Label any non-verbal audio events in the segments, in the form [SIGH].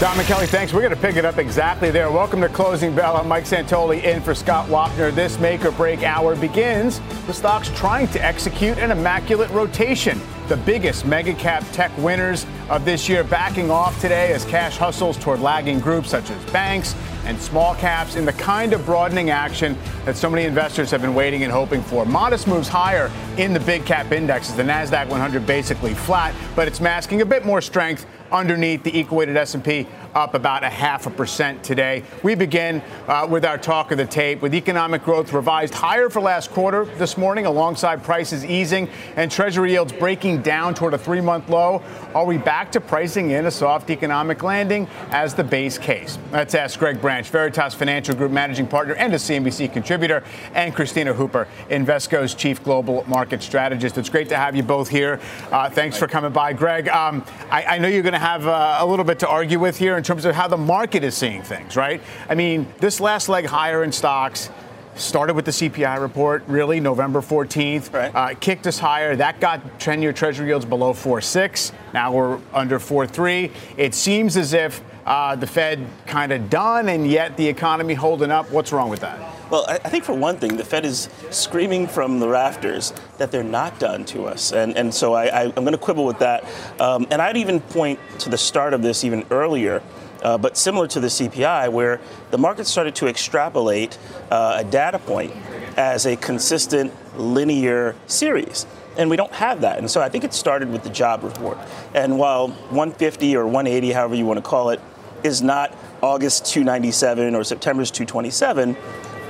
Don McKelly, thanks. We're going to pick it up exactly there. Welcome to Closing Bell. I'm Mike Santoli in for Scott Wapner. This make or break hour begins with stocks trying to execute an immaculate rotation. The biggest mega cap tech winners of this year backing off today as cash hustles toward lagging groups such as banks and small caps in the kind of broadening action that so many investors have been waiting and hoping for. Modest moves higher in the big cap indexes. The Nasdaq 100 basically flat, but it's masking a bit more strength underneath the equal weighted S&P up about a half a percent today. We begin uh, with our talk of the tape with economic growth revised higher for last quarter this morning alongside prices easing and treasury yields breaking down toward a 3-month low. Are we back to pricing in a soft economic landing as the base case? Let's ask Greg Branch, Veritas Financial Group managing partner and a CNBC contributor, and Kristina Hooper, Invesco's chief global market strategist. It's great to have you both here. Uh, thanks for coming by, Greg. Um, I, I know you're going to have uh, a little bit to argue with here in terms of how the market is seeing things, right? I mean, this last leg higher in stocks started with the CPI report, really, November 14th. Right. Uh, kicked us higher. That got 10 year Treasury yields below 4.6. Now we're under 4.3. It seems as if uh, the Fed kind of done, and yet the economy holding up. What's wrong with that? Well, I think for one thing, the Fed is screaming from the rafters that they're not done to us. And, and so I, am going to quibble with that. Um, and I'd even point to the start of this even earlier. Uh, but similar to the CPI, where the market started to extrapolate uh, a data point as a consistent linear series. And we don't have that. And so I think it started with the job report. And while 150 or 180, however you want to call it, is not August 297 or September's 227,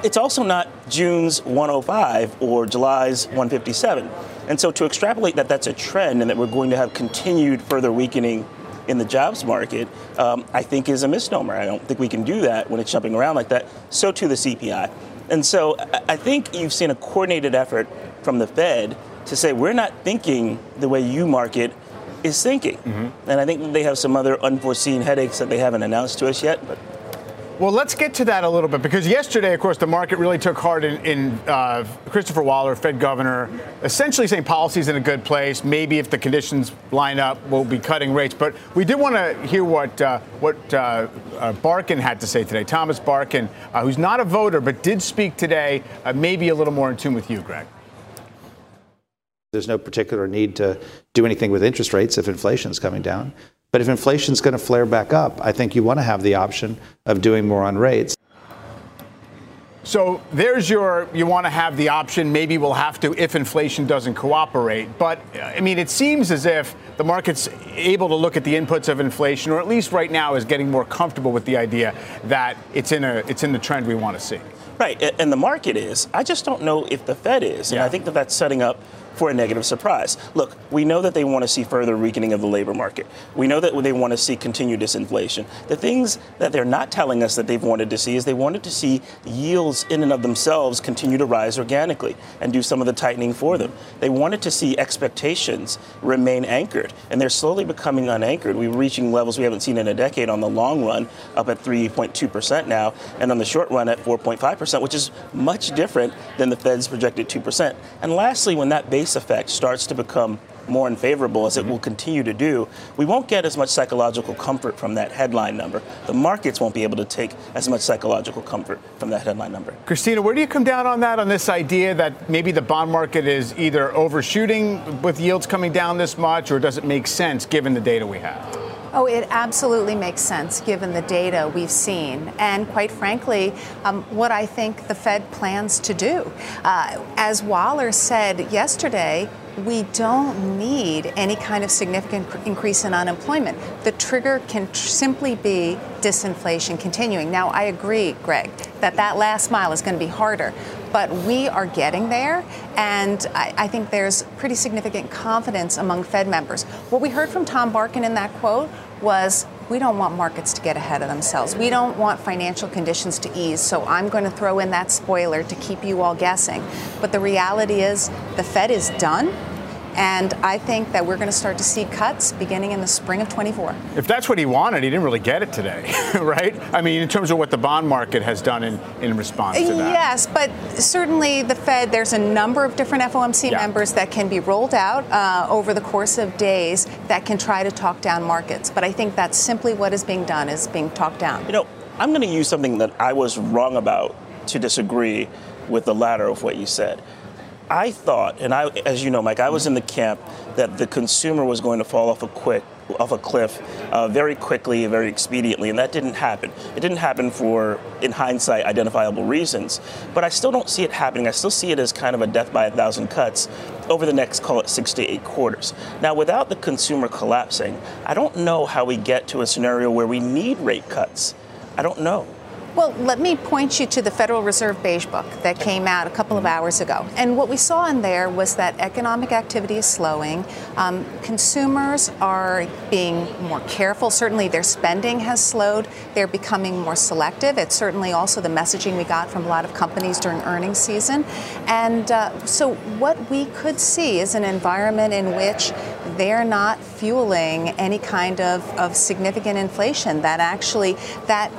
it's also not June's 105 or July's 157. And so to extrapolate that that's a trend and that we're going to have continued further weakening in the jobs market, um, I think is a misnomer. I don't think we can do that when it's jumping around like that. So too the CPI. And so I think you've seen a coordinated effort from the Fed to say we're not thinking the way you market is thinking. Mm-hmm. And I think they have some other unforeseen headaches that they haven't announced to us yet. But well, let's get to that a little bit because yesterday, of course, the market really took heart in, in uh, Christopher Waller, Fed governor, essentially saying policy's in a good place. Maybe if the conditions line up, we'll be cutting rates. But we did want to hear what uh, what uh, uh, Barkin had to say today. Thomas Barkin, uh, who's not a voter but did speak today, uh, maybe a little more in tune with you, Greg. There's no particular need to do anything with interest rates if inflation is coming down. But if inflation is going to flare back up, I think you want to have the option of doing more on rates. So there's your, you want to have the option. Maybe we'll have to if inflation doesn't cooperate. But I mean, it seems as if the market's able to look at the inputs of inflation, or at least right now is getting more comfortable with the idea that it's in a, it's in the trend we want to see. Right, and the market is. I just don't know if the Fed is, and yeah. I think that that's setting up for a negative surprise. Look, we know that they want to see further weakening of the labor market. We know that they want to see continued disinflation. The things that they're not telling us that they've wanted to see is they wanted to see yields in and of themselves continue to rise organically and do some of the tightening for them. They wanted to see expectations remain anchored, and they're slowly becoming unanchored. We're reaching levels we haven't seen in a decade on the long run, up at 3.2% now, and on the short run at 4.5%, which is much different than the Fed's projected 2%. And lastly, when that base base effect starts to become more unfavorable, as it mm-hmm. will continue to do, we won't get as much psychological comfort from that headline number. The markets won't be able to take as much psychological comfort from that headline number. Kristina, where do you come down on that, on this idea that maybe the bond market is either overshooting with yields coming down this much, or does it make sense given the data we have? Oh, it absolutely makes sense given the data we've seen, and quite frankly, um, what I think the Fed plans to do. Uh, as Waller said yesterday, we don't need any kind of significant increase in unemployment. The trigger can tr- simply be disinflation continuing. Now, I agree, Greg, that that last mile is going to be harder, but we are getting there, and I, I think there's pretty significant confidence among Fed members. What we heard from Tom Barkin in that quote was we don't want markets to get ahead of themselves. We don't want financial conditions to ease. So I'm going to throw in that spoiler to keep you all guessing. But the reality is the Fed is done. And I think that we're going to start to see cuts beginning in the spring of 24. If that's what he wanted, he didn't really get it today, [LAUGHS] right? I mean, in terms of what the bond market has done in, in response to that. Yes, but certainly the Fed, there's a number of different FOMC yeah. members that can be rolled out uh, over the course of days that can try to talk down markets. But I think that's simply what is being done, is being talked down. You know, I'm going to use something that I was wrong about to disagree with the latter of what you said. I thought, and I, as you know, Mike, I was in the camp that the consumer was going to fall off a quick off a cliff uh, very quickly, very expediently, and that didn't happen. It didn't happen for, in hindsight, identifiable reasons. But I still don't see it happening. I still see it as kind of a death by a thousand cuts over the next, call it six to eight quarters. Now, without the consumer collapsing, I don't know how we get to a scenario where we need rate cuts. I don't know. Well, let me point you to the Federal Reserve Beige Book that came out a couple of hours ago. And what we saw in there was that economic activity is slowing. Um, consumers are being more careful. Certainly, their spending has slowed. They're becoming more selective. It's certainly also the messaging we got from a lot of companies during earnings season. And uh, so, what we could see is an environment in which they're not fueling any kind of, of significant inflation that actually that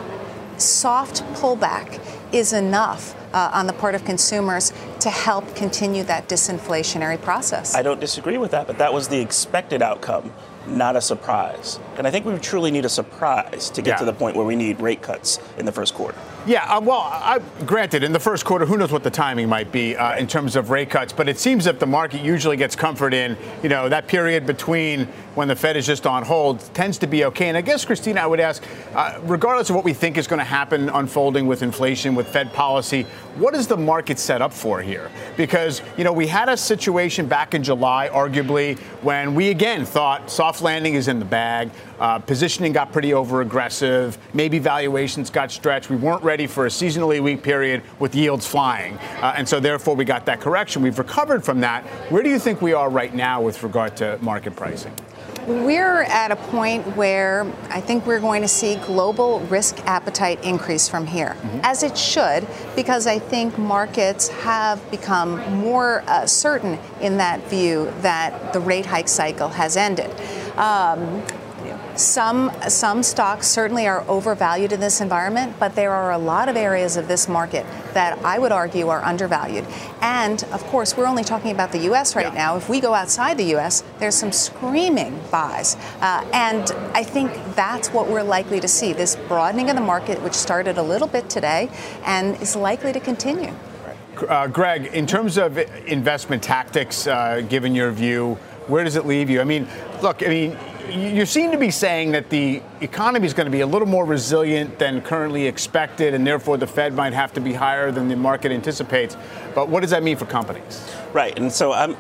soft pullback is enough uh, on the part of consumers to help continue that disinflationary process. I don't disagree with that, but that was the expected outcome, not a surprise. And I think we truly need a surprise to get yeah. to the point where we need rate cuts in the first quarter. Yeah, uh, well, I, granted, in the first quarter, who knows what the timing might be uh, in terms of rate cuts, but it seems that the market usually gets comfort in, you know, that period between when the Fed is just on hold tends to be okay. And I guess, Kristina, I would ask, uh, regardless of what we think is going to happen unfolding with inflation, with Fed policy, what is the market set up for here? Because, you know, we had a situation back in July, arguably, when we again thought soft landing is in the bag. Uh, positioning got pretty over aggressive. Maybe valuations got stretched. We weren't ready for a seasonally weak period with yields flying. Uh, and so, therefore, we got that correction. We've recovered from that. Where do you think we are right now with regard to market pricing? We're at a point where I think we're going to see global risk appetite increase from here, mm-hmm. as it should, because I think markets have become more uh, certain in that view that the rate hike cycle has ended. Um, some, some stocks certainly are overvalued in this environment, but there are a lot of areas of this market that I would argue are undervalued. And of course, we're only talking about the U.S. right yeah. now. If we go outside the U.S., there's some screaming buys. Uh, and I think that's what we're likely to see this broadening of the market, which started a little bit today and is likely to continue. Uh, Greg, in terms of investment tactics, uh, given your view, where does it leave you? I mean, look, I mean, you seem to be saying that the economy is going to be a little more resilient than currently expected, and therefore the Fed might have to be higher than the market anticipates. But what does that mean for companies? Right, and so I'm.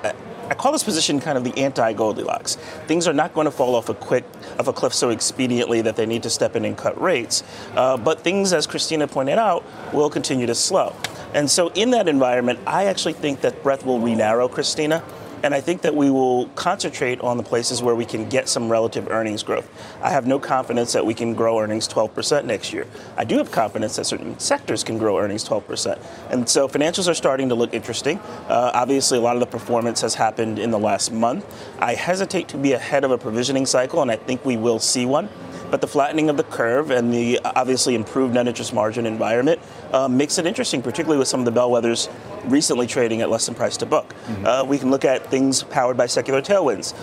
I call this position kind of the anti-Goldilocks. Things are not going to fall off a quick of a cliff so expediently that they need to step in and cut rates. Uh, but things, as Kristina pointed out, will continue to slow. And so, in that environment, I actually think that breadth will re-narrow, Kristina. And I think that we will concentrate on the places where we can get some relative earnings growth. I have no confidence that we can grow earnings 12% next year. I do have confidence that certain sectors can grow earnings 12%. And so financials are starting to look interesting. Uh, obviously, a lot of the performance has happened in the last month. I hesitate to be ahead of a provisioning cycle, and I think we will see one. But the flattening of the curve and the obviously improved net interest margin environment uh, makes it interesting, particularly with some of the bellwethers recently trading at less than price to book. Mm-hmm. Uh, we can look at things powered by secular tailwinds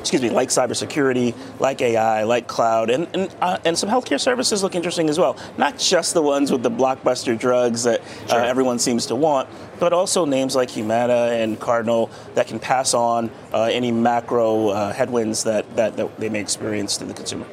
excuse me, like cybersecurity, like AI, like cloud, and and, uh, and some healthcare services look interesting as well. Not just the ones with the blockbuster drugs that uh, sure. uh, everyone seems to want, but also names like Humana and Cardinal that can pass on uh, any macro uh, headwinds that, that, that they may experience to the consumer.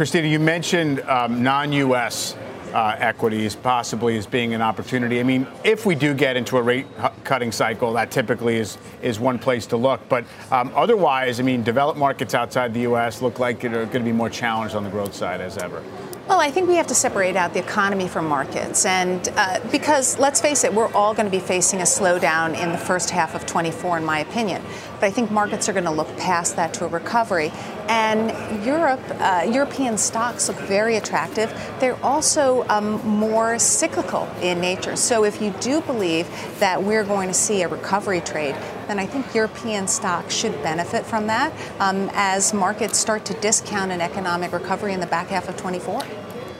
Kristina, you mentioned um, non-U.S. Uh, equities possibly as being an opportunity. I mean, if we do get into a rate cutting cycle, that typically is is one place to look. But um, otherwise, I mean, developed markets outside the U.S. look like they're going to be more challenged on the growth side as ever. Well, I think we have to separate out the economy from markets. And uh, because, let's face it, we're all going to be facing a slowdown in the first half of 24, in my opinion. But I think markets are going to look past that to a recovery. And Europe, uh, European stocks look very attractive. They're also um, more cyclical in nature. So if you do believe that we're going to see a recovery trade, then I think European stocks should benefit from that um, as markets start to discount an economic recovery in the back half of 24.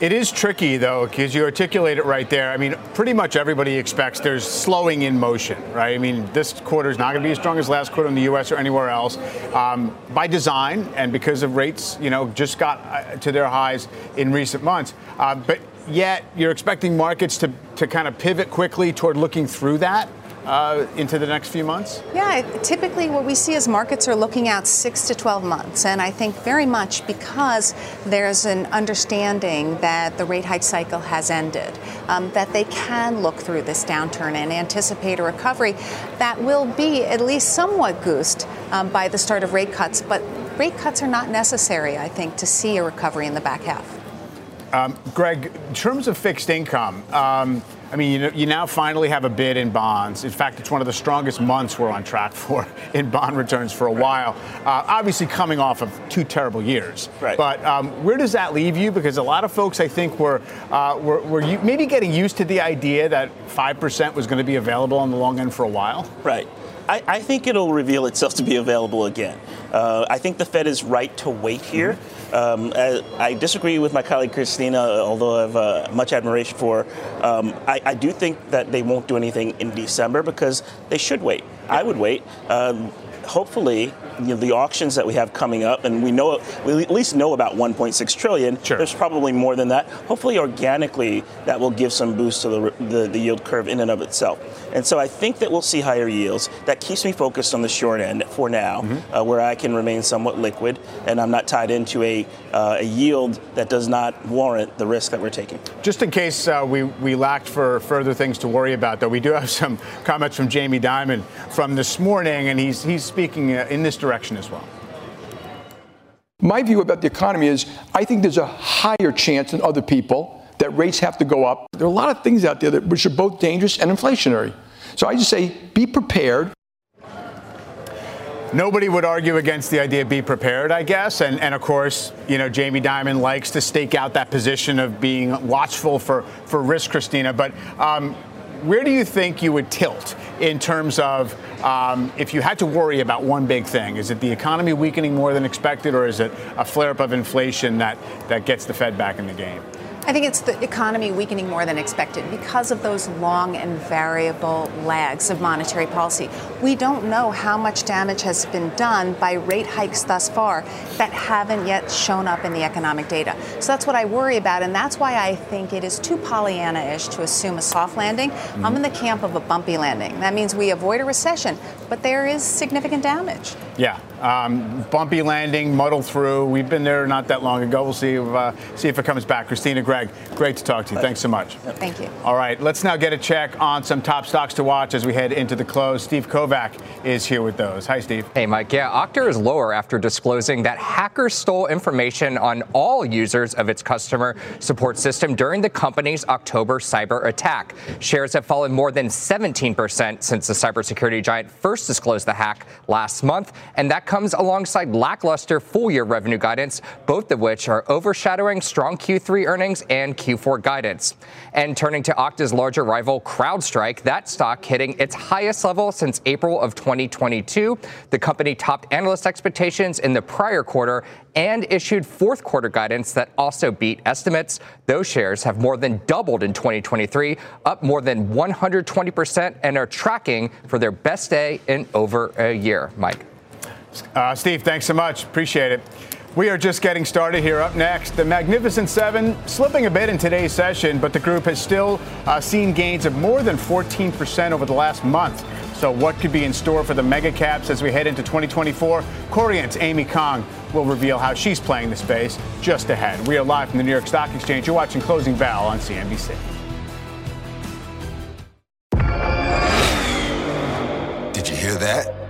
It is tricky, though, because you articulate it right there. I mean, pretty much everybody expects there's slowing in motion, right? I mean, this quarter is not going to be as strong as last quarter in the U.S. or anywhere else um, by design and because of rates, you know, just got uh, to their highs in recent months. Uh, but yet, you're expecting markets to, to kind of pivot quickly toward looking through that uh, into the next few months? Yeah, typically what we see is markets are looking out six to 12 months. And I think very much because there's an understanding that the rate hike cycle has ended, um, that they can look through this downturn and anticipate a recovery that will be at least somewhat goosed um, by the start of rate cuts. But rate cuts are not necessary, I think, to see a recovery in the back half. Um, Greg, in terms of fixed income, um, I mean, you, know, you now finally have a bid in bonds. In fact, it's one of the strongest months we're on track for [LAUGHS] in bond returns for a while. Uh, obviously, coming off of two terrible years. Right. But um, where does that leave you? Because a lot of folks, I think, were uh, were, were maybe getting used to the idea that five percent was going to be available on the long end for a while. Right. I, I, think it'll reveal itself to be available again. Uh, I think the Fed is right to wait here. Um, I, I, disagree with my colleague Kristina, although I have uh, much admiration for her. Um, I, I, do think that they won't do anything in December because they should wait. I would wait. Um, hopefully, you know, the auctions that we have coming up, and we know we at least know about 1.6 trillion. Sure. There's probably more than that. Hopefully, organically, that will give some boost to the, the, the yield curve in and of itself. And so I think that we'll see higher yields. That keeps me focused on the short end for now, mm-hmm. uh, where I can remain somewhat liquid, and I'm not tied into a, uh, a yield that does not warrant the risk that we're taking. Just in case uh, we we lacked for further things to worry about, though, we do have some comments from Jamie Dimon from this morning, and he's he's speaking uh, in this direction as well. My view about the economy is I think there's a higher chance than other people that rates have to go up. There are a lot of things out there that, which are both dangerous and inflationary. So I just say be prepared. Nobody would argue against the idea of be prepared, I guess. And, and of course, you know, Jamie Dimon likes to stake out that position of being watchful for, for risk, Kristina. But um, where do you think you would tilt in terms of um, if you had to worry about one big thing? Is it the economy weakening more than expected, or is it a flare up of inflation that, that gets the Fed back in the game? I think it's the economy weakening more than expected because of those long and variable lags of monetary policy. We don't know how much damage has been done by rate hikes thus far that haven't yet shown up in the economic data. So that's what I worry about, and that's why I think it is too Pollyanna ish to assume a soft landing. Mm-hmm. I'm in the camp of a bumpy landing. That means we avoid a recession, but there is significant damage. Yeah, um, bumpy landing, muddle through. We've been there not that long ago. We'll see if, uh, see if it comes back. Kristina Greg, great to talk to you. Thanks so much. Thank you. All right, let's now get a check on some top stocks to watch as we head into the close. Steve Kovac is here with those. Hi, Steve. Hey, Mike. Yeah, Okta is lower after disclosing that hackers stole information on all users of its customer support system during the company's October cyber attack. Shares have fallen more than 17% since the cybersecurity giant first disclosed the hack last month, and that comes alongside lackluster full year revenue guidance, both of which are overshadowing strong Q3 earnings and Q4 guidance. And turning to Okta's larger rival, CrowdStrike, that stock hitting its highest level since April of 2022. The company topped analyst expectations in the prior quarter and issued fourth quarter guidance that also beat estimates. Those shares have more than doubled in 2023, up more than 120%, and are tracking for their best day in over a year. Mike. Uh, Steve, thanks so much. Appreciate it. We are just getting started here. Up next, the Magnificent Seven slipping a bit in today's session, but the group has still uh, seen gains of more than 14% over the last month. So, what could be in store for the mega caps as we head into 2024? Corient's Amy Kong will reveal how she's playing the space just ahead. We are live from the New York Stock Exchange. You're watching Closing Bell on CNBC. Did you hear that?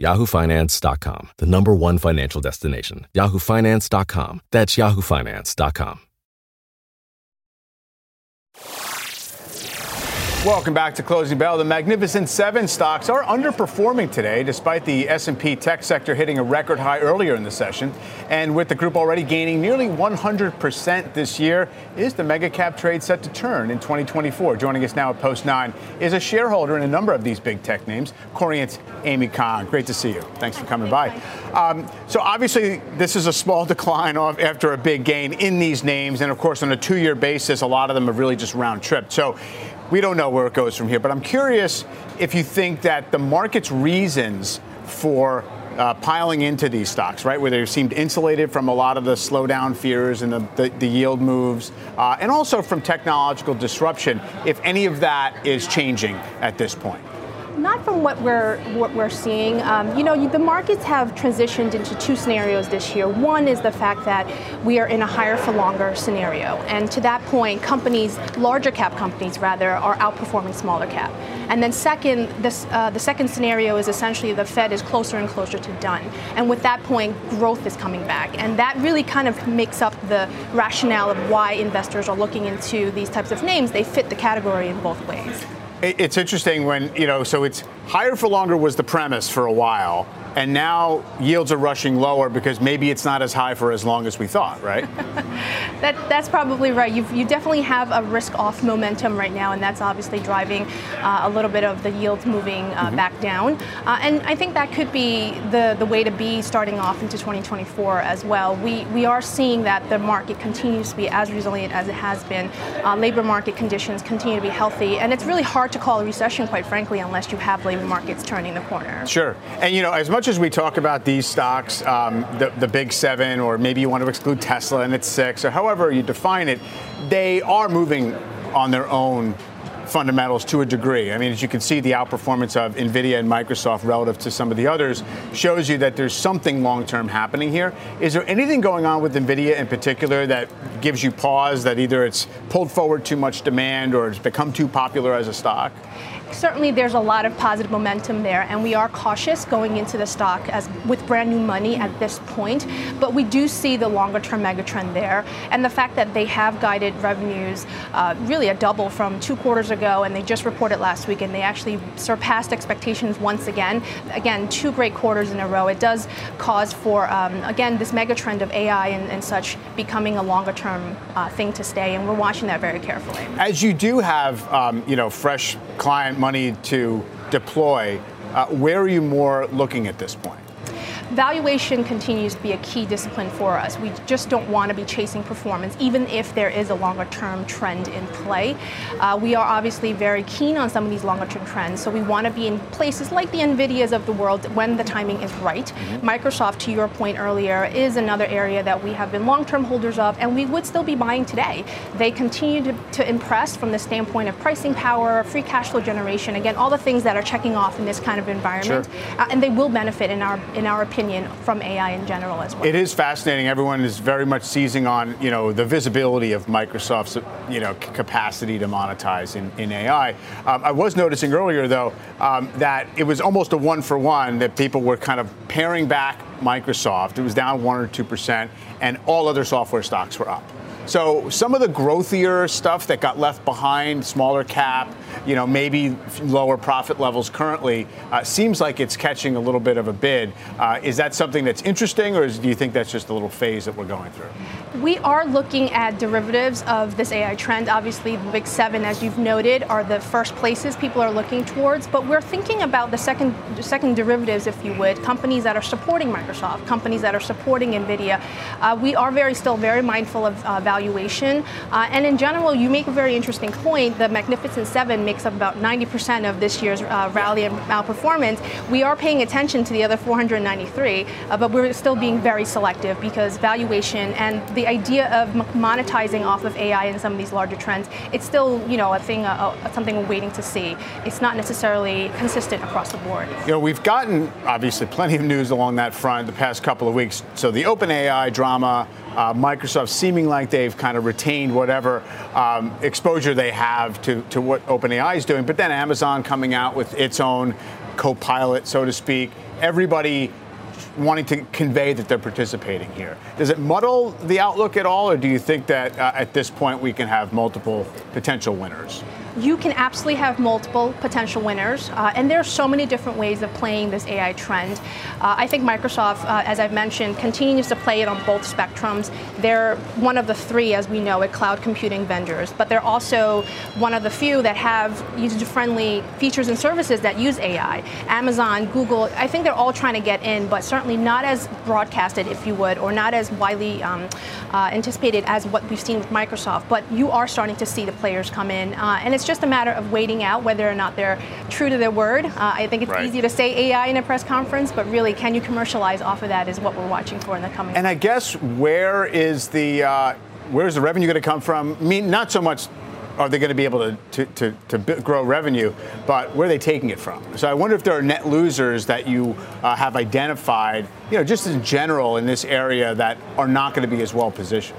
yahoofinance.com, the number one financial destination. yahoofinance.com. That's yahoofinance.com. Welcome back to Closing Bell. The Magnificent Seven stocks are underperforming today, despite the S&P tech sector hitting a record high earlier in the session. And with the group already gaining nearly 100% this year, is the mega cap trade set to turn in 2024? Joining us now at Post 9 is a shareholder in a number of these big tech names, Corient's Amy Kong. Great to see you. Thanks for coming by. Um, so obviously, this is a small [LAUGHS] decline after a big gain in these names. And of course, on a two-year basis, a lot of them have really just round tripped. So we don't know where it goes from here. But I'm curious if you think that the market's reasons for uh, piling into these stocks, right, where they seemed insulated from a lot of the slowdown fears and the, the, the yield moves, uh, and also from technological disruption, if any of that is changing at this point not from what we're what we're seeing. Um, you know, the markets have transitioned into two scenarios this year. One is the fact that we are in a higher for longer scenario, and to that point, companies, larger cap companies rather, are outperforming smaller cap. And then second, this, uh, the second scenario is essentially the Fed is closer and closer to done, and with that point, growth is coming back, and that really kind of makes up the rationale of why investors are looking into these types of names. They fit the category in both ways. It's interesting when, you know, so it's higher for longer was the premise for a while and now yields are rushing lower because maybe it's not as high for as long as we thought, right? [LAUGHS] that, that's probably right. You've, you definitely have a risk-off momentum right now, and that's obviously driving uh, a little bit of the yields moving uh, mm-hmm. back down. Uh, and I think that could be the, the way to be starting off into 2024 as well. We, we are seeing that the market continues to be as resilient as it has been. Uh, labor market conditions continue to be healthy, and it's really hard to call a recession, quite frankly, unless you have labor markets turning the corner. Sure. And, you know, as much as we talk about these stocks, um, the, the big seven, or maybe you want to exclude Tesla and it's six, or however you define it, they are moving on their own fundamentals to a degree. I mean, as you can see, the outperformance of NVIDIA and Microsoft relative to some of the others shows you that there's something long term happening here. Is there anything going on with NVIDIA in particular that gives you pause that either it's pulled forward too much demand or it's become too popular as a stock? Certainly there's a lot of positive momentum there, and we are cautious going into the stock as with brand new money at this point. But we do see the longer term megatrend there, and the fact that they have guided revenues uh, really a double from two quarters ago, and they just reported last week, and they actually surpassed expectations once again. Again, two great quarters in a row. It does cause for um, again this megatrend of AI and, and such becoming a longer term uh, thing to stay, and we're watching that very carefully. As you do have um, you know fresh client money to deploy. Uh, where are you more looking at this point? Valuation continues to be a key discipline for us. We just don't want to be chasing performance, even if there is a longer term trend in play. Uh, we are obviously very keen on some of these longer term trends, so we want to be in places like the NVIDIAs of the world when the timing is right. Mm-hmm. Microsoft, to your point earlier, is another area that we have been long term holders of, and we would still be buying today. They continue to, to impress from the standpoint of pricing power, free cash flow generation, again, all the things that are checking off in this kind of environment, sure. uh, and they will benefit, in our, in our opinion opinion from AI in general as well. It is fascinating. Everyone is very much seizing on you know the visibility of Microsoft's you know capacity to monetize in, in AI. Um, I was noticing earlier though um, that it was almost a one for one that people were kind of paring back Microsoft. It was down one or two percent, and all other software stocks were up. So some of the growthier stuff that got left behind, smaller cap, you know, maybe lower profit levels currently, uh, seems like it's catching a little bit of a bid. Uh, is that something that's interesting, or is, do you think that's just a little phase that we're going through? We are looking at derivatives of this AI trend. Obviously, the big seven, as you've noted, are the first places people are looking towards. But we're thinking about the second, second derivatives, if you would, companies that are supporting Microsoft, companies that are supporting NVIDIA. Uh, we are very still very mindful of uh, valuation, uh, and in general, you make a very interesting point. The Magnificent Seven makes up about 90% of this year's uh, rally and outperformance. We are paying attention to the other 493, uh, but we're still being very selective because valuation and the idea of monetizing off of AI and some of these larger trends, it's still, you know, a thing, something we're waiting to see. It's not necessarily consistent across the board. You know, we've gotten obviously plenty of news along that front the past couple of weeks. So the OpenAI drama, uh, Microsoft seeming like they've kind of retained whatever um, exposure they have to, to what OpenAI is doing, but then Amazon coming out with its own co-pilot, so to speak. Everybody wanting to convey that they're participating here. Does it muddle the outlook at all, or do you think that uh, at this point we can have multiple potential winners? You can absolutely have multiple potential winners, uh, and there are so many different ways of playing this AI trend. Uh, I think Microsoft, uh, as I've mentioned, continues to play it on both spectrums. They're one of the three, as we know, at cloud computing vendors, but they're also one of the few that have user-friendly features and services that use AI. Amazon, Google, I think they're all trying to get in, but certainly not as broadcasted, if you would, or not as widely um, uh, anticipated as what we've seen with Microsoft. But you are starting to see the players come in, uh, and it's just a matter of waiting out whether or not they're true to their word. Uh, I think it's right. easy to say AI in a press conference, but really, can you commercialize off of that is what we're watching for in the coming. And I guess where is the uh, where's the revenue going to come from? I mean, not so much are they going to be able to, to, to, to, grow revenue, but where are they taking it from? So I wonder if there are net losers that you uh, have identified, you know, just in general in this area that are not going to be as well positioned.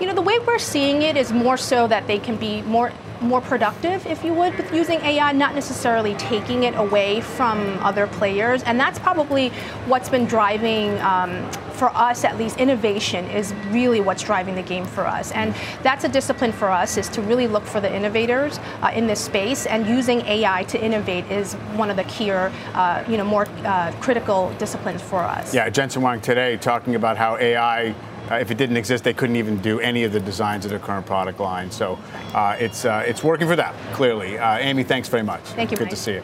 You know, the way we're seeing it is more so that they can be more more productive, if you would, with using AI, not necessarily taking it away from other players. And that's probably what's been driving, um, for us at least, innovation is really what's driving the game for us. And that's a discipline for us, is to really look for the innovators uh, in this space. And using AI to innovate is one of the key, uh, you know, more uh, critical disciplines for us. Yeah, Jensen Huang today talking about how AI uh, if it didn't exist, they couldn't even do any of the designs of their current product line. So uh, it's uh, it's working for them clearly. Uh, Amy, thanks very much. Thank you. Good Mike. to see you.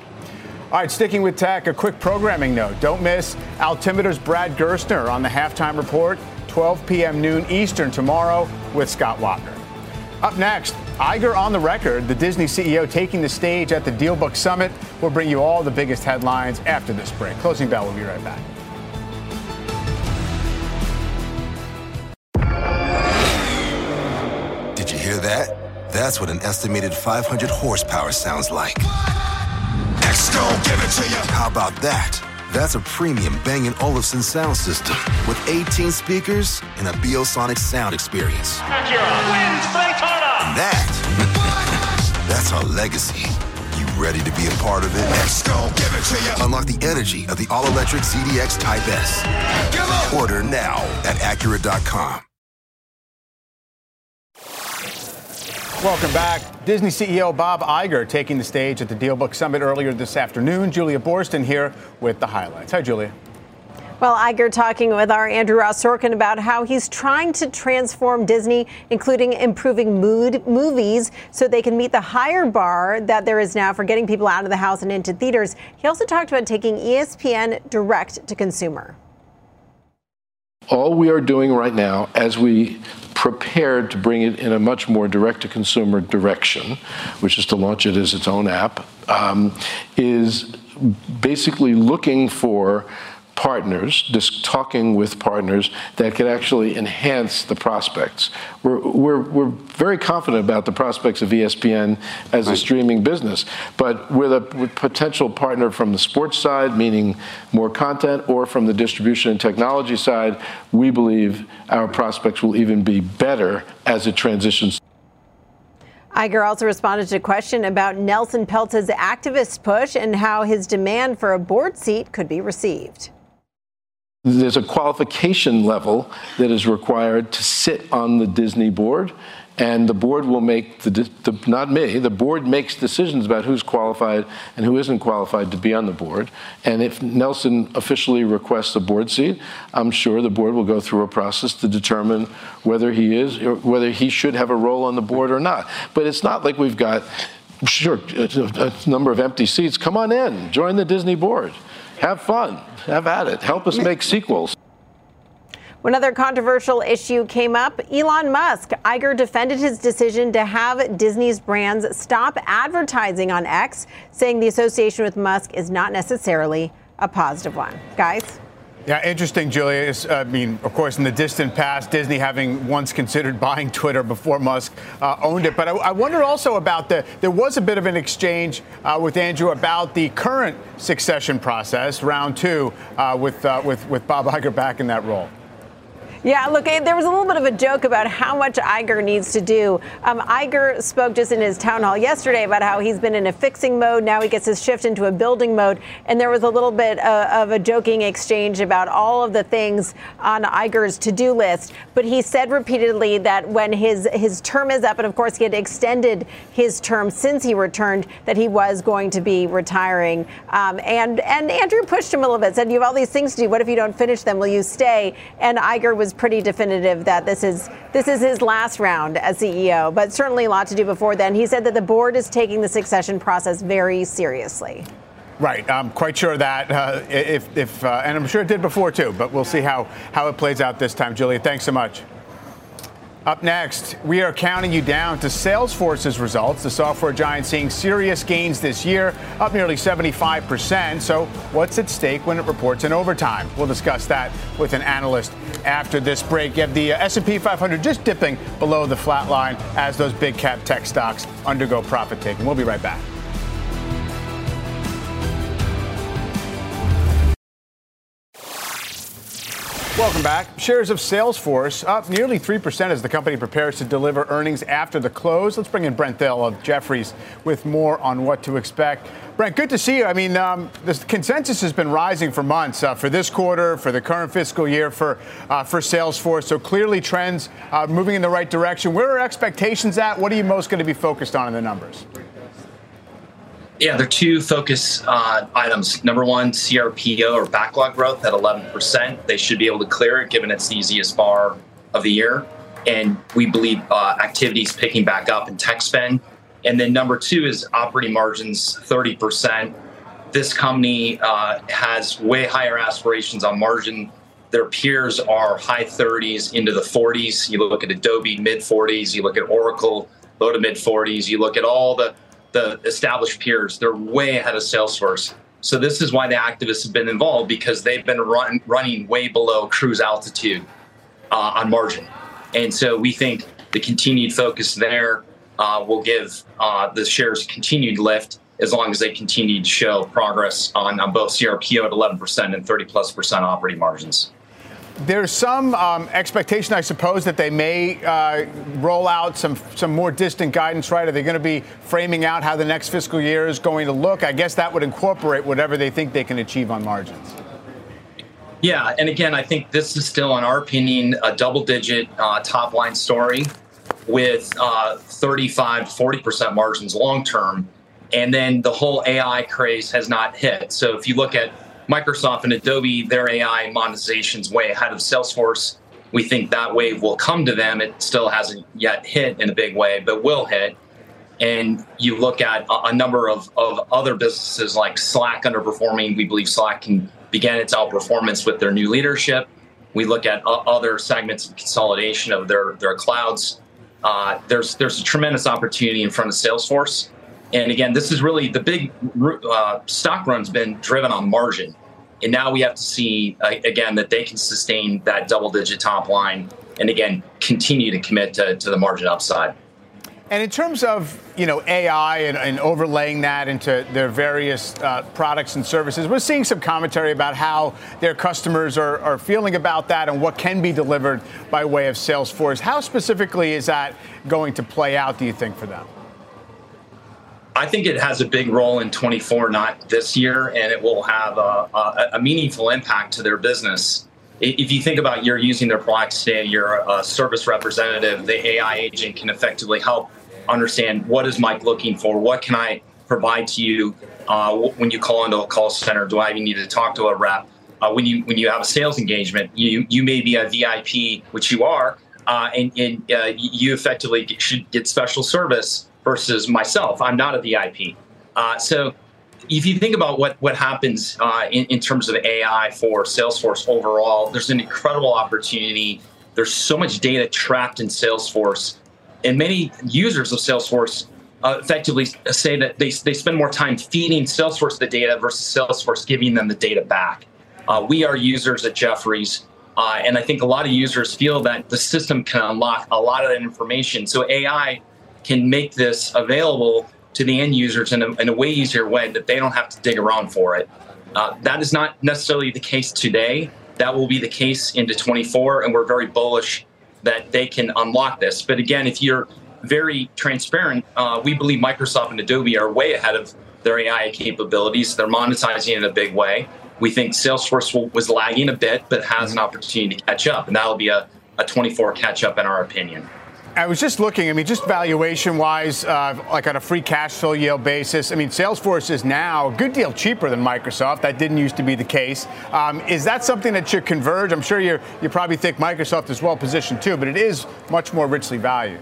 All right, sticking with tech, a quick programming note. Don't miss Altimeter's Brad Gerstner on the halftime report, 12 p.m. noon Eastern tomorrow with Scott Wapner. Up next, Iger on the record, the Disney CEO taking the stage at the DealBook Summit. We'll bring you all the biggest headlines after this break. Closing bell, we'll be right back. Hear that? That's what an estimated 500 horsepower sounds like. give it to you. How about that? That's a premium Bang & Olufsen sound system with 18 speakers and a Biosonic sound experience. wins Daytona. And that, [LAUGHS] that's our legacy. You ready to be a part of it? give it to you. Unlock the energy of the all-electric ZDX Type S. Order now at Acura.com. Welcome back. Disney CEO Bob Iger taking the stage at the DealBook Summit earlier this afternoon. Julia Boorstin here with the highlights. Hi, Julia. Well, Iger talking with our Andrew Ross Sorkin about how he's trying to transform Disney, including improving mood movies so they can meet the higher bar that there is now for getting people out of the house and into theaters. He also talked about taking ESPN direct to consumer. All we are doing right now, as we prepared to bring it in a much more direct to consumer direction, which is to launch it as its own app, um, is basically looking for partners, just talking with partners that could actually enhance the prospects. We're, we're, we're very confident about the prospects of ESPN as a streaming business, but with a with potential partner from the sports side, meaning more content, or from the distribution and technology side, we believe our prospects will even be better as it transitions. Iger also responded to a question about Nelson Peltz's activist push and how his demand for a board seat could be received there's a qualification level that is required to sit on the Disney board. And the board will make the, the, not me, the board makes decisions about who's qualified and who isn't qualified to be on the board. And if Nelson officially requests a board seat, I'm sure the board will go through a process to determine whether he is, whether he should have a role on the board or not. But it's not like we've got, sure, a number of empty seats. Come on in, join the Disney board. Have fun. Have at it. Help us make sequels. One other controversial issue came up. Elon Musk. Iger defended his decision to have Disney's brands stop advertising on X, saying the association with Musk is not necessarily a positive one. Guys? Yeah, interesting, Julia. I mean, of course, in the distant past, Disney having once considered [LAUGHS] buying Twitter before Musk uh, owned it. But I, I, wonder also about the. There was a bit of an exchange uh, with Andrew about the current succession process, round two, uh, with uh, with with Bob Iger back in that role. Yeah, look, eh, there was a little bit of a joke about how much Iger needs to do. Um, Iger spoke just in his town hall yesterday about how he's been in a fixing mode. Now he gets his shift into a building mode. And there was a little bit uh, of a joking exchange about all of the things on Iger's to do list. But he said repeatedly that when his, his term is up, and of course he had extended his term since he returned, that he was going to be retiring. Um, and, and Andrew pushed him a little bit, said, You have all these things to do. What if you don't finish them? Will you stay? And Iger was pretty definitive that this is this is his last round as CEO, but certainly a lot to do before then. He said that the board is taking the succession process very seriously. Right. I'm quite sure that uh, if, if uh, and I'm sure it did before too, but we'll see how, how it plays out this time. Julia, thanks so much. Up next, we are counting you down to Salesforce's results. The software giant seeing serious gains this year, up nearly 75%. So, what's at stake when it reports in overtime? We'll discuss that with an analyst after this break. You have the uh, S&P 500 just dipping below the flat line as those big cap tech stocks undergo profit taking. We'll be right back. Welcome back. Shares of Salesforce up nearly 3% as the company prepares to deliver earnings after the close. Let's bring in Brent Thill of Jefferies with more on what to expect. Brent, good to see you. I mean, um, the consensus has been rising for months uh, for this quarter, for the current fiscal year, for uh, for Salesforce. So clearly, trends uh, moving in the right direction. Where are expectations at? What are you most going to be focused on in the numbers? Yeah, there are two focus uh, items. Number one, CRPO or backlog growth at 11%. They should be able to clear it given it's the easiest bar of the year. And we believe uh, activities picking back up in tech spend. And then number two is operating margins 30%. This company uh, has way higher aspirations on margin. Their peers are high 30s into the 40s. You look at Adobe, mid 40s. You look at Oracle, low to mid 40s. You look at all the the established peers. They're way ahead of Salesforce. So this is why the activists have been involved because they've been run, running way below cruise altitude uh, on margin. And so we think the continued focus there uh, will give uh, the shares continued lift as long as they continue to show progress on, on both CRPO at 11% and 30 plus percent operating margins. There's some um, expectation, I suppose, that they may uh, roll out some some more distant guidance, right? Are they going to be framing out how the next fiscal year is going to look? I guess that would incorporate whatever they think they can achieve on margins. Yeah, and again, I think this is still, in our opinion, a double-digit uh, top-line story with uh, 35 40 percent margins long term, and then the whole AI craze has not hit. So if you look at Microsoft and Adobe, their AI monetization's way ahead of Salesforce. We think that wave will come to them. It still hasn't yet hit in a big way, but will hit. And you look at a, number of, of other businesses like Slack underperforming. We believe Slack can begin its outperformance with their new leadership. We look at other segments of consolidation of their, their clouds. Uh, there's there's a tremendous opportunity in front of Salesforce. And again, this is really the big uh, stock run's been driven on margin. and now we have to see uh, again that they can sustain that double-digit top line, and again continue to commit to, to the margin upside. And in terms of you know AI and, and overlaying that into their various uh, products and services, we're seeing some commentary about how their customers are, are feeling about that and what can be delivered by way of Salesforce. How specifically is that going to play out? Do you think for them? I think it has a big role in 24, not this year, and it will have a, a, a meaningful impact to their business if you think about you're using their products today, you're a service representative, the AI agent can effectively help understand what is Mike looking for, what can I provide to you uh, when you call into a call center. Do I even need to talk to a rep? Uh, when you when you have a sales engagement, you you may be a VIP, which you are, uh, and, and uh, you effectively should get special service versus myself. I'm not a VIP. Uh, so if you think about what what happens uh, in, in terms of AI for Salesforce overall, there's an incredible opportunity. There's so much data trapped in Salesforce, and many users of Salesforce uh, effectively say that they, they spend more time feeding Salesforce the data versus Salesforce giving them the data back. Uh, we are users at Jefferies, uh, and I think a lot of users feel that the system can unlock a lot of that information. So AI can make this available to the end users in a, in a way easier way that they don't have to dig around for it. Uh, that is not necessarily the case today. That will be the case into 24, and we're very bullish that they can unlock this. But again, if you're very transparent, uh, we believe Microsoft and Adobe are way ahead of their AI capabilities. They're monetizing in a big way. We think Salesforce was lagging a bit, but has an opportunity to catch up, and that'll be a, a 24 catch up in our opinion. I was just looking. I mean, just valuation wise, uh, like on a free cash flow yield basis. I mean, Salesforce is now a good deal cheaper than Microsoft. That didn't used to be the case. Um, is that something that should converge? I'm sure you you probably think Microsoft is well positioned too, but it is much more richly valued.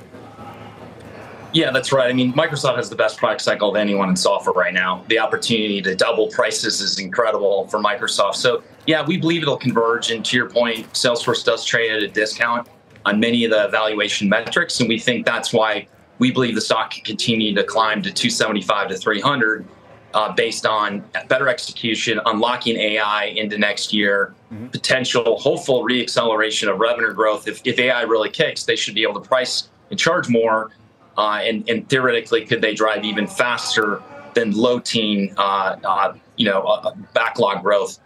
Yeah, that's right. I mean, Microsoft has the best product cycle of anyone in software right now. The opportunity to double prices is incredible for Microsoft. So, yeah, we believe it'll converge. And to your point, Salesforce does trade at a discount on many of the valuation metrics. And we think that's why we believe the stock can continue to climb to 275 to 300 uh, based on better execution, unlocking AI into next year, mm-hmm. potential hopeful reacceleration of revenue growth. If, if AI really kicks, they should be able to price and charge more. Uh, and, and, theoretically, could they drive even faster than low teen, uh, uh you know, uh, backlog growth?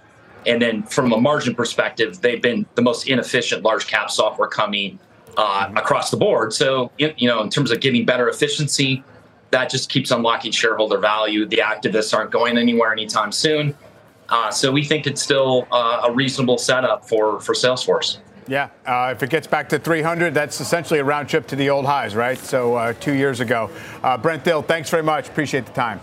And then from a margin perspective, they've been the most inefficient large cap software company uh, mm-hmm. across the board. So, you know, in terms of getting better efficiency, that just keeps unlocking shareholder value. The activists aren't going anywhere anytime soon. Uh, so we think it's still uh, a reasonable setup for, for Salesforce. Yeah, uh, if it gets back to 300, that's essentially a round trip to the old highs, right? So uh, two years ago. Uh, Brent Thill, thanks very much. Appreciate the time.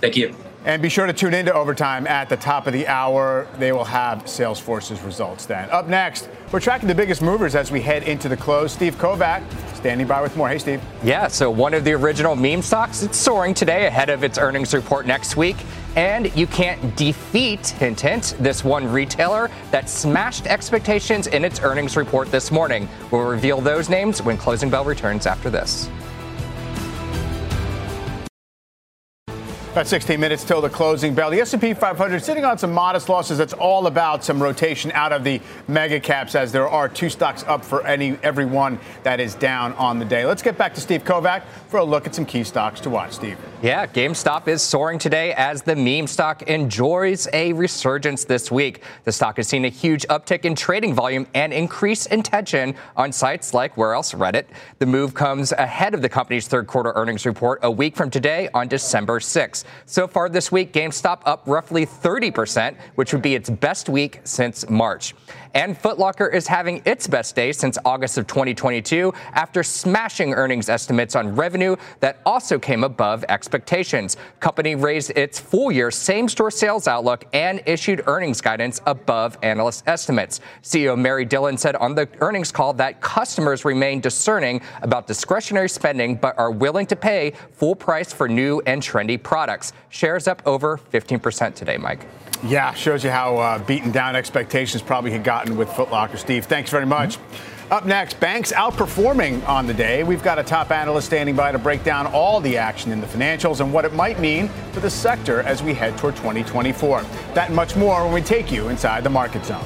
Thank you. And be sure to tune into Overtime at the top of the hour. They will have Salesforce's results then. Up next, we're tracking the biggest movers as we head into the close. Steve Kovac standing by with more. Hey, Steve. Yeah, so one of the original meme stocks, it's soaring today ahead of its earnings report next week. And you can't defeat, hint, hint, this one retailer that smashed expectations in its earnings report this morning. We'll reveal those names when Closing Bell returns after this. About 16 minutes till the closing bell. The S&P 500 sitting on some modest losses. That's all about some rotation out of the mega caps, as there are two stocks up for any every one that is down on the day. Let's get back to Steve Kovac for a look at some key stocks to watch. Steve. Yeah, GameStop is soaring today as the meme stock enjoys a resurgence this week. The stock has seen a huge uptick in trading volume and increased intention on sites like where else Reddit. The move comes ahead of the company's third quarter earnings report a week from today on December 6th. So far this week, GameStop up roughly 30%, which would be its best week since March. And Footlocker is having its best day since August of 2022 after smashing earnings estimates on revenue that also came above expectations. Company raised its full year same store sales outlook and issued earnings guidance above analyst estimates. CEO Mary Dillon said on the earnings call that customers remain discerning about discretionary spending but are willing to pay full price for new and trendy products. Shares up over 15% today, Mike. Yeah, shows you how uh, beaten down expectations probably had gotten with Footlocker. Steve, thanks very much. Mm-hmm. Up next, banks outperforming on the day. We've got a top analyst standing by to break down all the action in the financials and what it might mean for the sector as we head toward 2024. That and much more when we take you inside the market zone.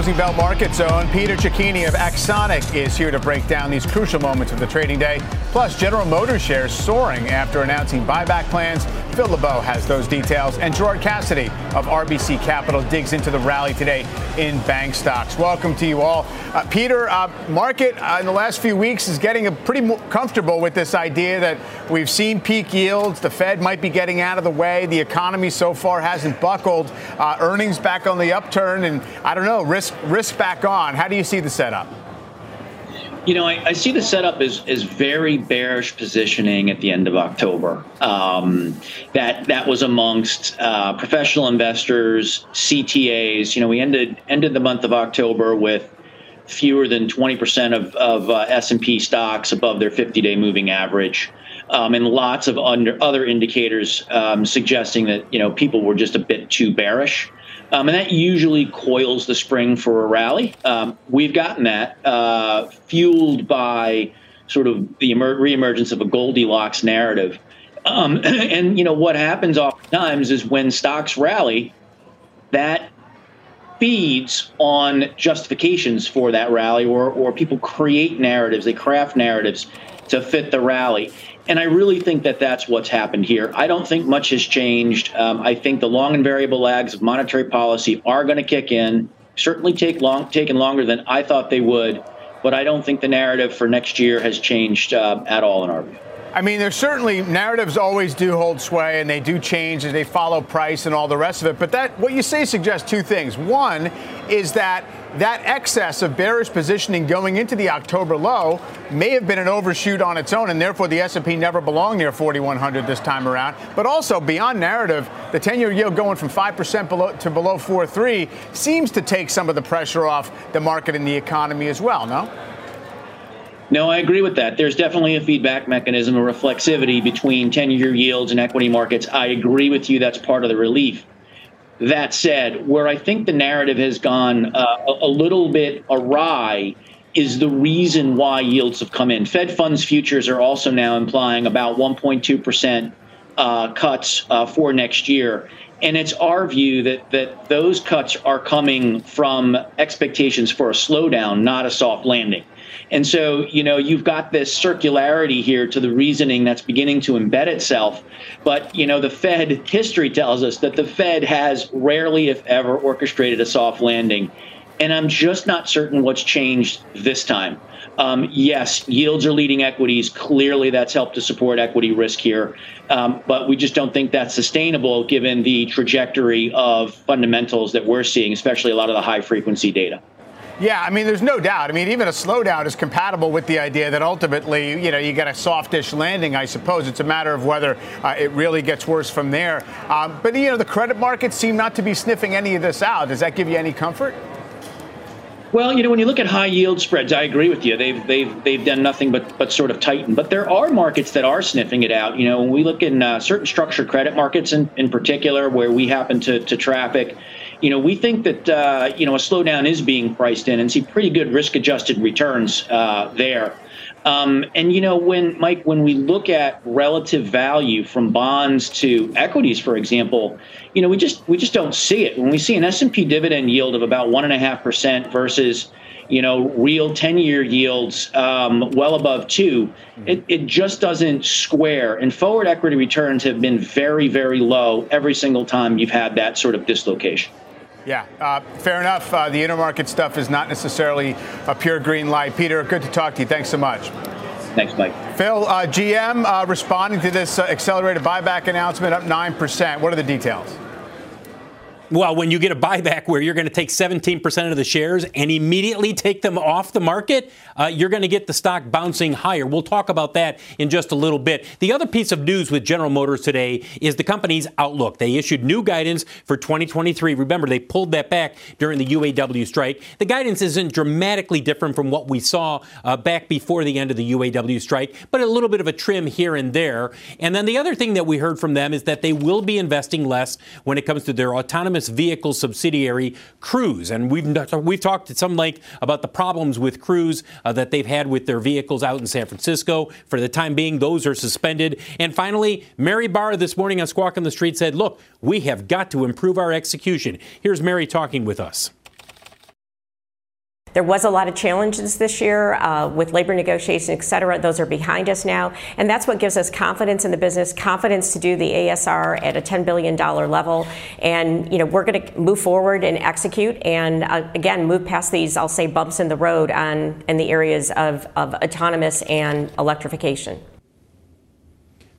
Closing bell market zone. Peter Cecchini of Axonic is here to break down these crucial moments of the trading day. Plus, General Motors shares soaring after announcing buyback plans. Phil LeBeau has those details. And Gerard Cassidy of RBC Capital digs into the rally today in bank stocks. Welcome to you all. Uh, Peter, uh, market uh, in the last few weeks is getting pretty comfortable with this idea that we've seen peak yields. The Fed might be getting out of the way. The economy so far hasn't buckled. Uh, earnings back on the upturn. And I don't know, risk risk back on. How do you see the setup? You know, I, I, see the setup as, as very bearish positioning at the end of October. Um, that that was amongst uh, professional investors, CTAs. You know, we ended ended the month of October with fewer than 20% of, of uh, S&P stocks above their 50-day moving average. Um, and lots of under, other indicators um, suggesting that you know people were just a bit too bearish. Um, and that usually coils the spring for a rally. Um, we've gotten that uh, fueled by sort of the emer- reemergence of a Goldilocks narrative. Um, [CLEARS THROAT] and you know what happens oftentimes is when stocks rally, that feeds on justifications for that rally, or or people create narratives, they craft narratives to fit the rally. And I really think that that's what's happened here. I don't think much has changed. Um, I think the long and variable lags of monetary policy are going to kick in. Certainly take long, taken longer than I thought they would, but I don't think the narrative for next year has changed uh, at all in our view. I mean, there's certainly narratives always do hold sway and they do change and they follow price and all the rest of it. But that what you say suggests two things. One is that that excess of bearish positioning going into the October low may have been an overshoot on its own, and therefore the S&P never belonged near 4,100 this time around. But also beyond narrative, the 10-year yield going from 5% below to below 4.3 seems to take some of the pressure off the market and the economy as well. No. No, I agree with that. There's definitely a feedback mechanism, a reflexivity between 10 year yields and equity markets. I agree with you. That's part of the relief. That said, where I think the narrative has gone uh, a, little bit awry is the reason why yields have come in. Fed funds futures are also now implying about 1.2% uh, cuts uh, for next year. And it's our view that, that those cuts are coming from expectations for a slowdown, not a soft landing. And so, you know, you've got this circularity here to the reasoning that's beginning to embed itself. But, you know, the Fed history tells us that the Fed has rarely, if ever, orchestrated a soft landing. And I'm just not certain what's changed this time. Um, yes, yields are leading equities. Clearly, that's helped to support equity risk here. Um, but we just don't think that's sustainable given the trajectory of fundamentals that we're seeing, especially a lot of the high frequency data. Yeah, I mean, there's no doubt. I mean, even a slowdown is compatible with the idea that ultimately, you know, you get a softish landing. I suppose it's a matter of whether uh, it really gets worse from there. Um, but you know, the credit markets seem not to be sniffing any of this out. Does that give you any comfort? Well, you know, when you look at high yield spreads, I agree with you. They've they've they've done nothing but but sort of tighten. But there are markets that are sniffing it out. You know, when we look in uh, certain structured credit markets in, in particular, where we happen to to traffic, you know, we think that uh, you know a slowdown is being priced in and see pretty good risk-adjusted returns uh, there. Um, and you know, when Mike, when we look at relative value from bonds to equities, for example, you know, we just we just don't see it. When we see an S and P dividend yield of about one and a half percent versus you know, real 10 year yields um, well above 2 mm-hmm. it, it just doesn't square. And forward equity returns have been very, very low every single time you've had that sort of dislocation. Yeah, uh, fair enough. Uh, the intermarket stuff is not necessarily a pure green light. Peter, good to talk to you. Thanks so much. Thanks, Mike. Phil, uh, GM uh, responding to this uh, accelerated buyback announcement up 9%. What are the details? Well, when you get a buyback where you're going to take 17% of the shares and immediately take them off the market, uh, you're going to get the stock bouncing higher. We'll talk about that in just a little bit. The other piece of news with General Motors today is the company's outlook. They issued new guidance for 2023. Remember, they pulled that back during the UAW strike. The guidance isn't dramatically different from what we saw uh, back before the end of the UAW strike, but a little bit of a trim here and there. And then the other thing that we heard from them is that they will be investing less when it comes to their autonomous autonomous vehicle subsidiary Cruise. And we've, we've talked at some length about the problems with Cruise uh, that they've had with their vehicles out in San Francisco. For the time being, those are suspended. And finally, Mary Barra this morning on Squawk on the Street said, look, we have got to improve our execution. Here's Mary talking with us. There was a lot of challenges this year uh, with labor negotiations, et cetera. Those are behind us now. And that's what gives us confidence in the business, confidence to do the ASR at a $10 billion level. And, you know, we're going to move forward and execute and, uh, again, move past these, I'll say, bumps in the road on in the areas of, of autonomous and electrification.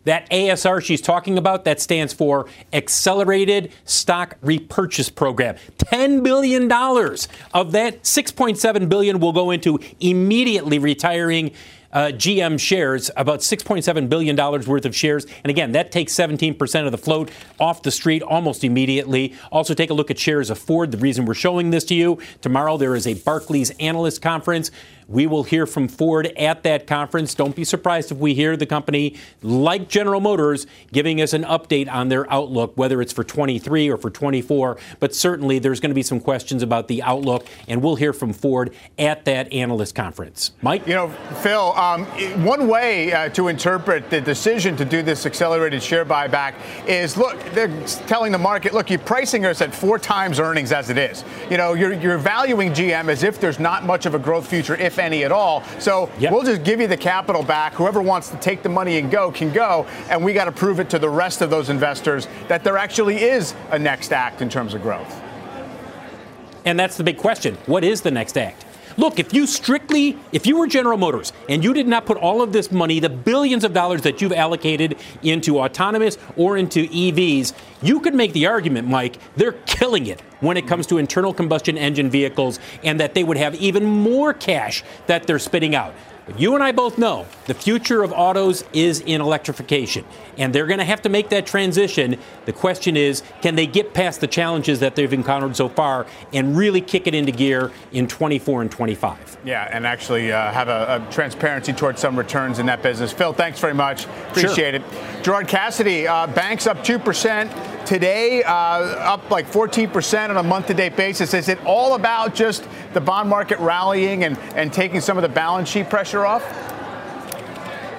That ASR she's talking about, that stands for Accelerated Stock Repurchase Program. $10 billion of that, 6.7 billion will go into immediately retiring uh, GM shares, about $6.7 billion worth of shares. And again, that takes 17% of the float off the street almost immediately. Also, take a look at shares of Ford. The reason we're showing this to you tomorrow, there is a Barclays analyst conference. We will hear from Ford at that conference. Don't be surprised if we hear the company, like General Motors, giving us an update on their outlook, whether it's for 23 or for 24. But certainly there's going to be some questions about the outlook, and we'll hear from Ford at that analyst conference. Mike? You know, Phil, um, one way uh, to interpret the decision to do this accelerated share buyback is look, they're telling the market, look, you're pricing us at four times earnings as it is. You know, you're, you're valuing GM as if there's not much of a growth future, if any at all. So yep. we'll just give you the capital back. Whoever wants to take the money and go can go. And we got to prove it to the rest of those investors that there actually is a next act in terms of growth. And that's the big question. What is the next act? Look, if you strictly, if you were General Motors and you did not put all of this money, the billions of dollars that you've allocated into autonomous or into EVs, you could make the argument, Mike, they're killing it when it comes to internal combustion engine vehicles and that they would have even more cash that they're spitting out. But you and I both know the future of autos is in electrification, and they're going to have to make that transition. The question is, can they get past the challenges that they've encountered so far and really kick it into gear in 24 and 25? Yeah, and actually uh, have a, a, transparency towards some returns in that business. Phil, thanks very much. Appreciate sure. it. Gerard Cassidy, uh, banks up 2% today, uh, up like 14% on a month to date basis. Is it all about just the bond market rallying and, and taking some of the balance sheet pressure off?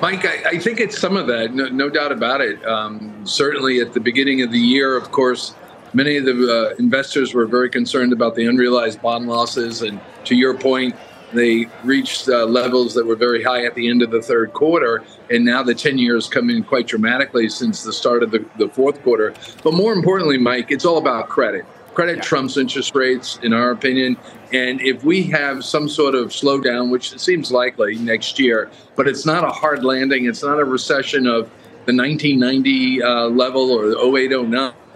Mike, I, I think it's some of that, no, no doubt about it. Um, certainly at the beginning of the year, of course, many of the uh, investors were very concerned about the unrealized bond losses. And to your point, they reached uh, levels that were very high at the end of the third quarter, and now the 10 years come in quite dramatically since the start of the, the fourth quarter. But more importantly, Mike, it's all about credit. Credit yeah. trumps interest rates, in our opinion. And if we have some sort of slowdown, which seems likely next year, but it's not a hard landing, it's not a recession of the 1990 uh, level or the 08,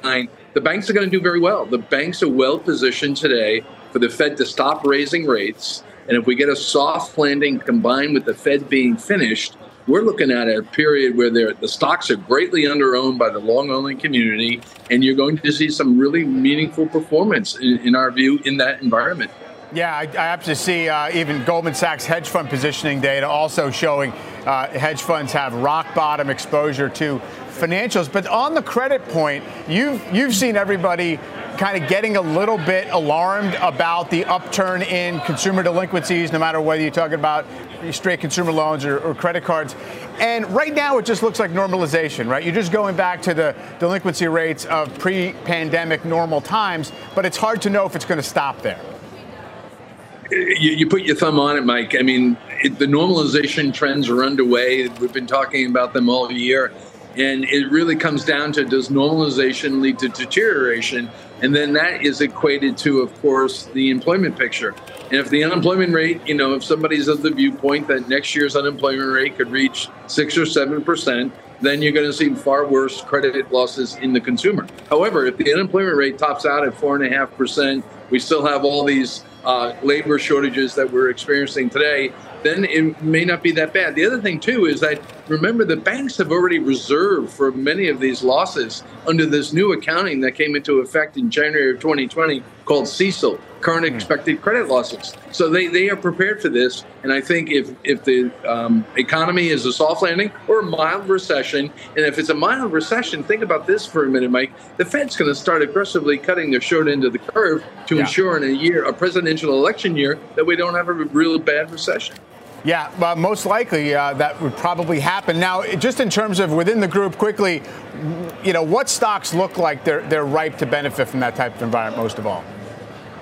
09, the banks are going to do very well. The banks are well positioned today for the Fed to stop raising rates and if we get a soft landing combined with the Fed being finished, we're looking at a period where the stocks are greatly underowned by the long only community, and you're going to see some really meaningful performance, in, in our view, in that environment. Yeah, I, I have to see uh, even Goldman Sachs hedge fund positioning data also showing uh, hedge funds have rock bottom exposure to financials. But on the credit point, you've you've seen everybody kind of getting a little bit alarmed about the upturn in consumer delinquencies, no matter whether you're talking about straight consumer loans or, or, credit cards. And right now, it just looks like normalization, right? You're just going back to the delinquency rates of pre pandemic normal times, but it's hard to know if it's going to stop there. You, you, put your thumb on it, Mike. I mean, it, the normalization trends are underway. We've been talking about them all year. And it really comes down to does normalization lead to deterioration? And then that is equated to, of course, the employment picture. And if the unemployment rate, you know, if somebody's of the viewpoint that next year's unemployment rate could reach six or seven percent, then you're going to see far worse credit losses in the consumer. However, if the unemployment rate tops out at four and a half percent, we still have all these uh, labor shortages that we're experiencing today, then it may not be that bad. The other thing, too, is that remember the banks have already reserved for many of these losses under this new accounting that came into effect in January of 2020 called CECL, current hmm. expected credit losses. So they, they are prepared for this. And I think if, if the um, economy is a soft landing or a mild recession, and if it's a mild recession, think about this for a minute, Mike. The Fed's going to start aggressively cutting their short end of the curve to yeah. ensure in a year, a presidential election year, that we don't have a real bad recession. Yeah, uh, most likely uh, that would probably happen. Now, just in terms of within the group, quickly, you know, what stocks look like they're they're ripe to benefit from that type of environment most of all?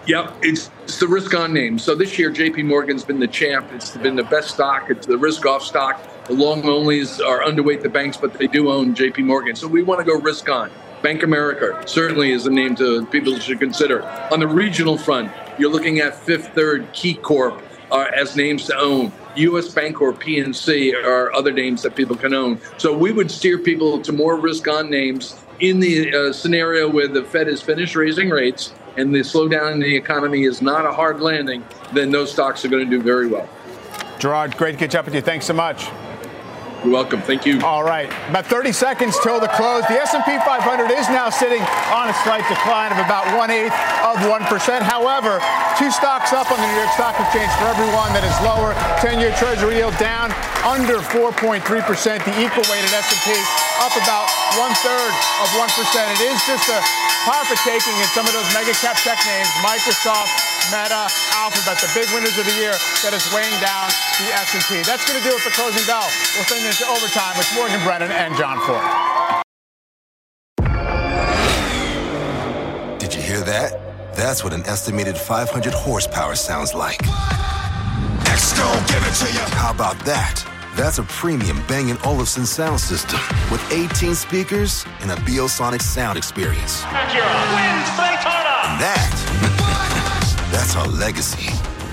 Yep, it's, it's the risk on name. So this year, JP Morgan's been the champ. It's been the best stock. It's the risk off stock. The long onlys are underweight the banks, but they do own JP Morgan. So we want to go risk on. Bank America certainly is a name to people should consider. On the regional front, you're looking at Fifth Third, KeyCorp uh, as names to own. U.S. Bank or PNC are other names that people can own. So we would steer people to more risk on names in the uh, scenario where the Fed has finished raising rates and the slowdown in the economy is not a hard landing, then those stocks are going to do very well. Gerard, great to catch up with you. Thanks so much. You're welcome. Thank you. All right. About 30 seconds till the close. The S&P 500 is now sitting on a slight decline of about one-eighth of 1%. However, two stocks up on the New York Stock Exchange for everyone that is lower. 10-year Treasury yield down under 4.3%. The equal-weighted S&P up about one-third of 1%. It is just a par for taking in some of those mega cap tech names, Microsoft, Meta, Alphabet, the big winners of the year that is weighing down the S&P. That's going to do it for closing bell. We'll send into overtime with Morgan Brennan and John Fortt. Did you hear that? That's what an estimated 500 horsepower sounds like. Next, give it to you. How about that? That's a premium Bang & Olufsen sound system with 18 speakers and a Biosonic sound experience. And that, that's our legacy.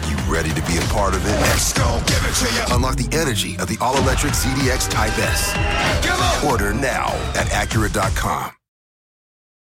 You ready to be a part of it? Let's go, give it to you. Unlock the energy of the all-electric ZDX Type S. Order now at Acura.com.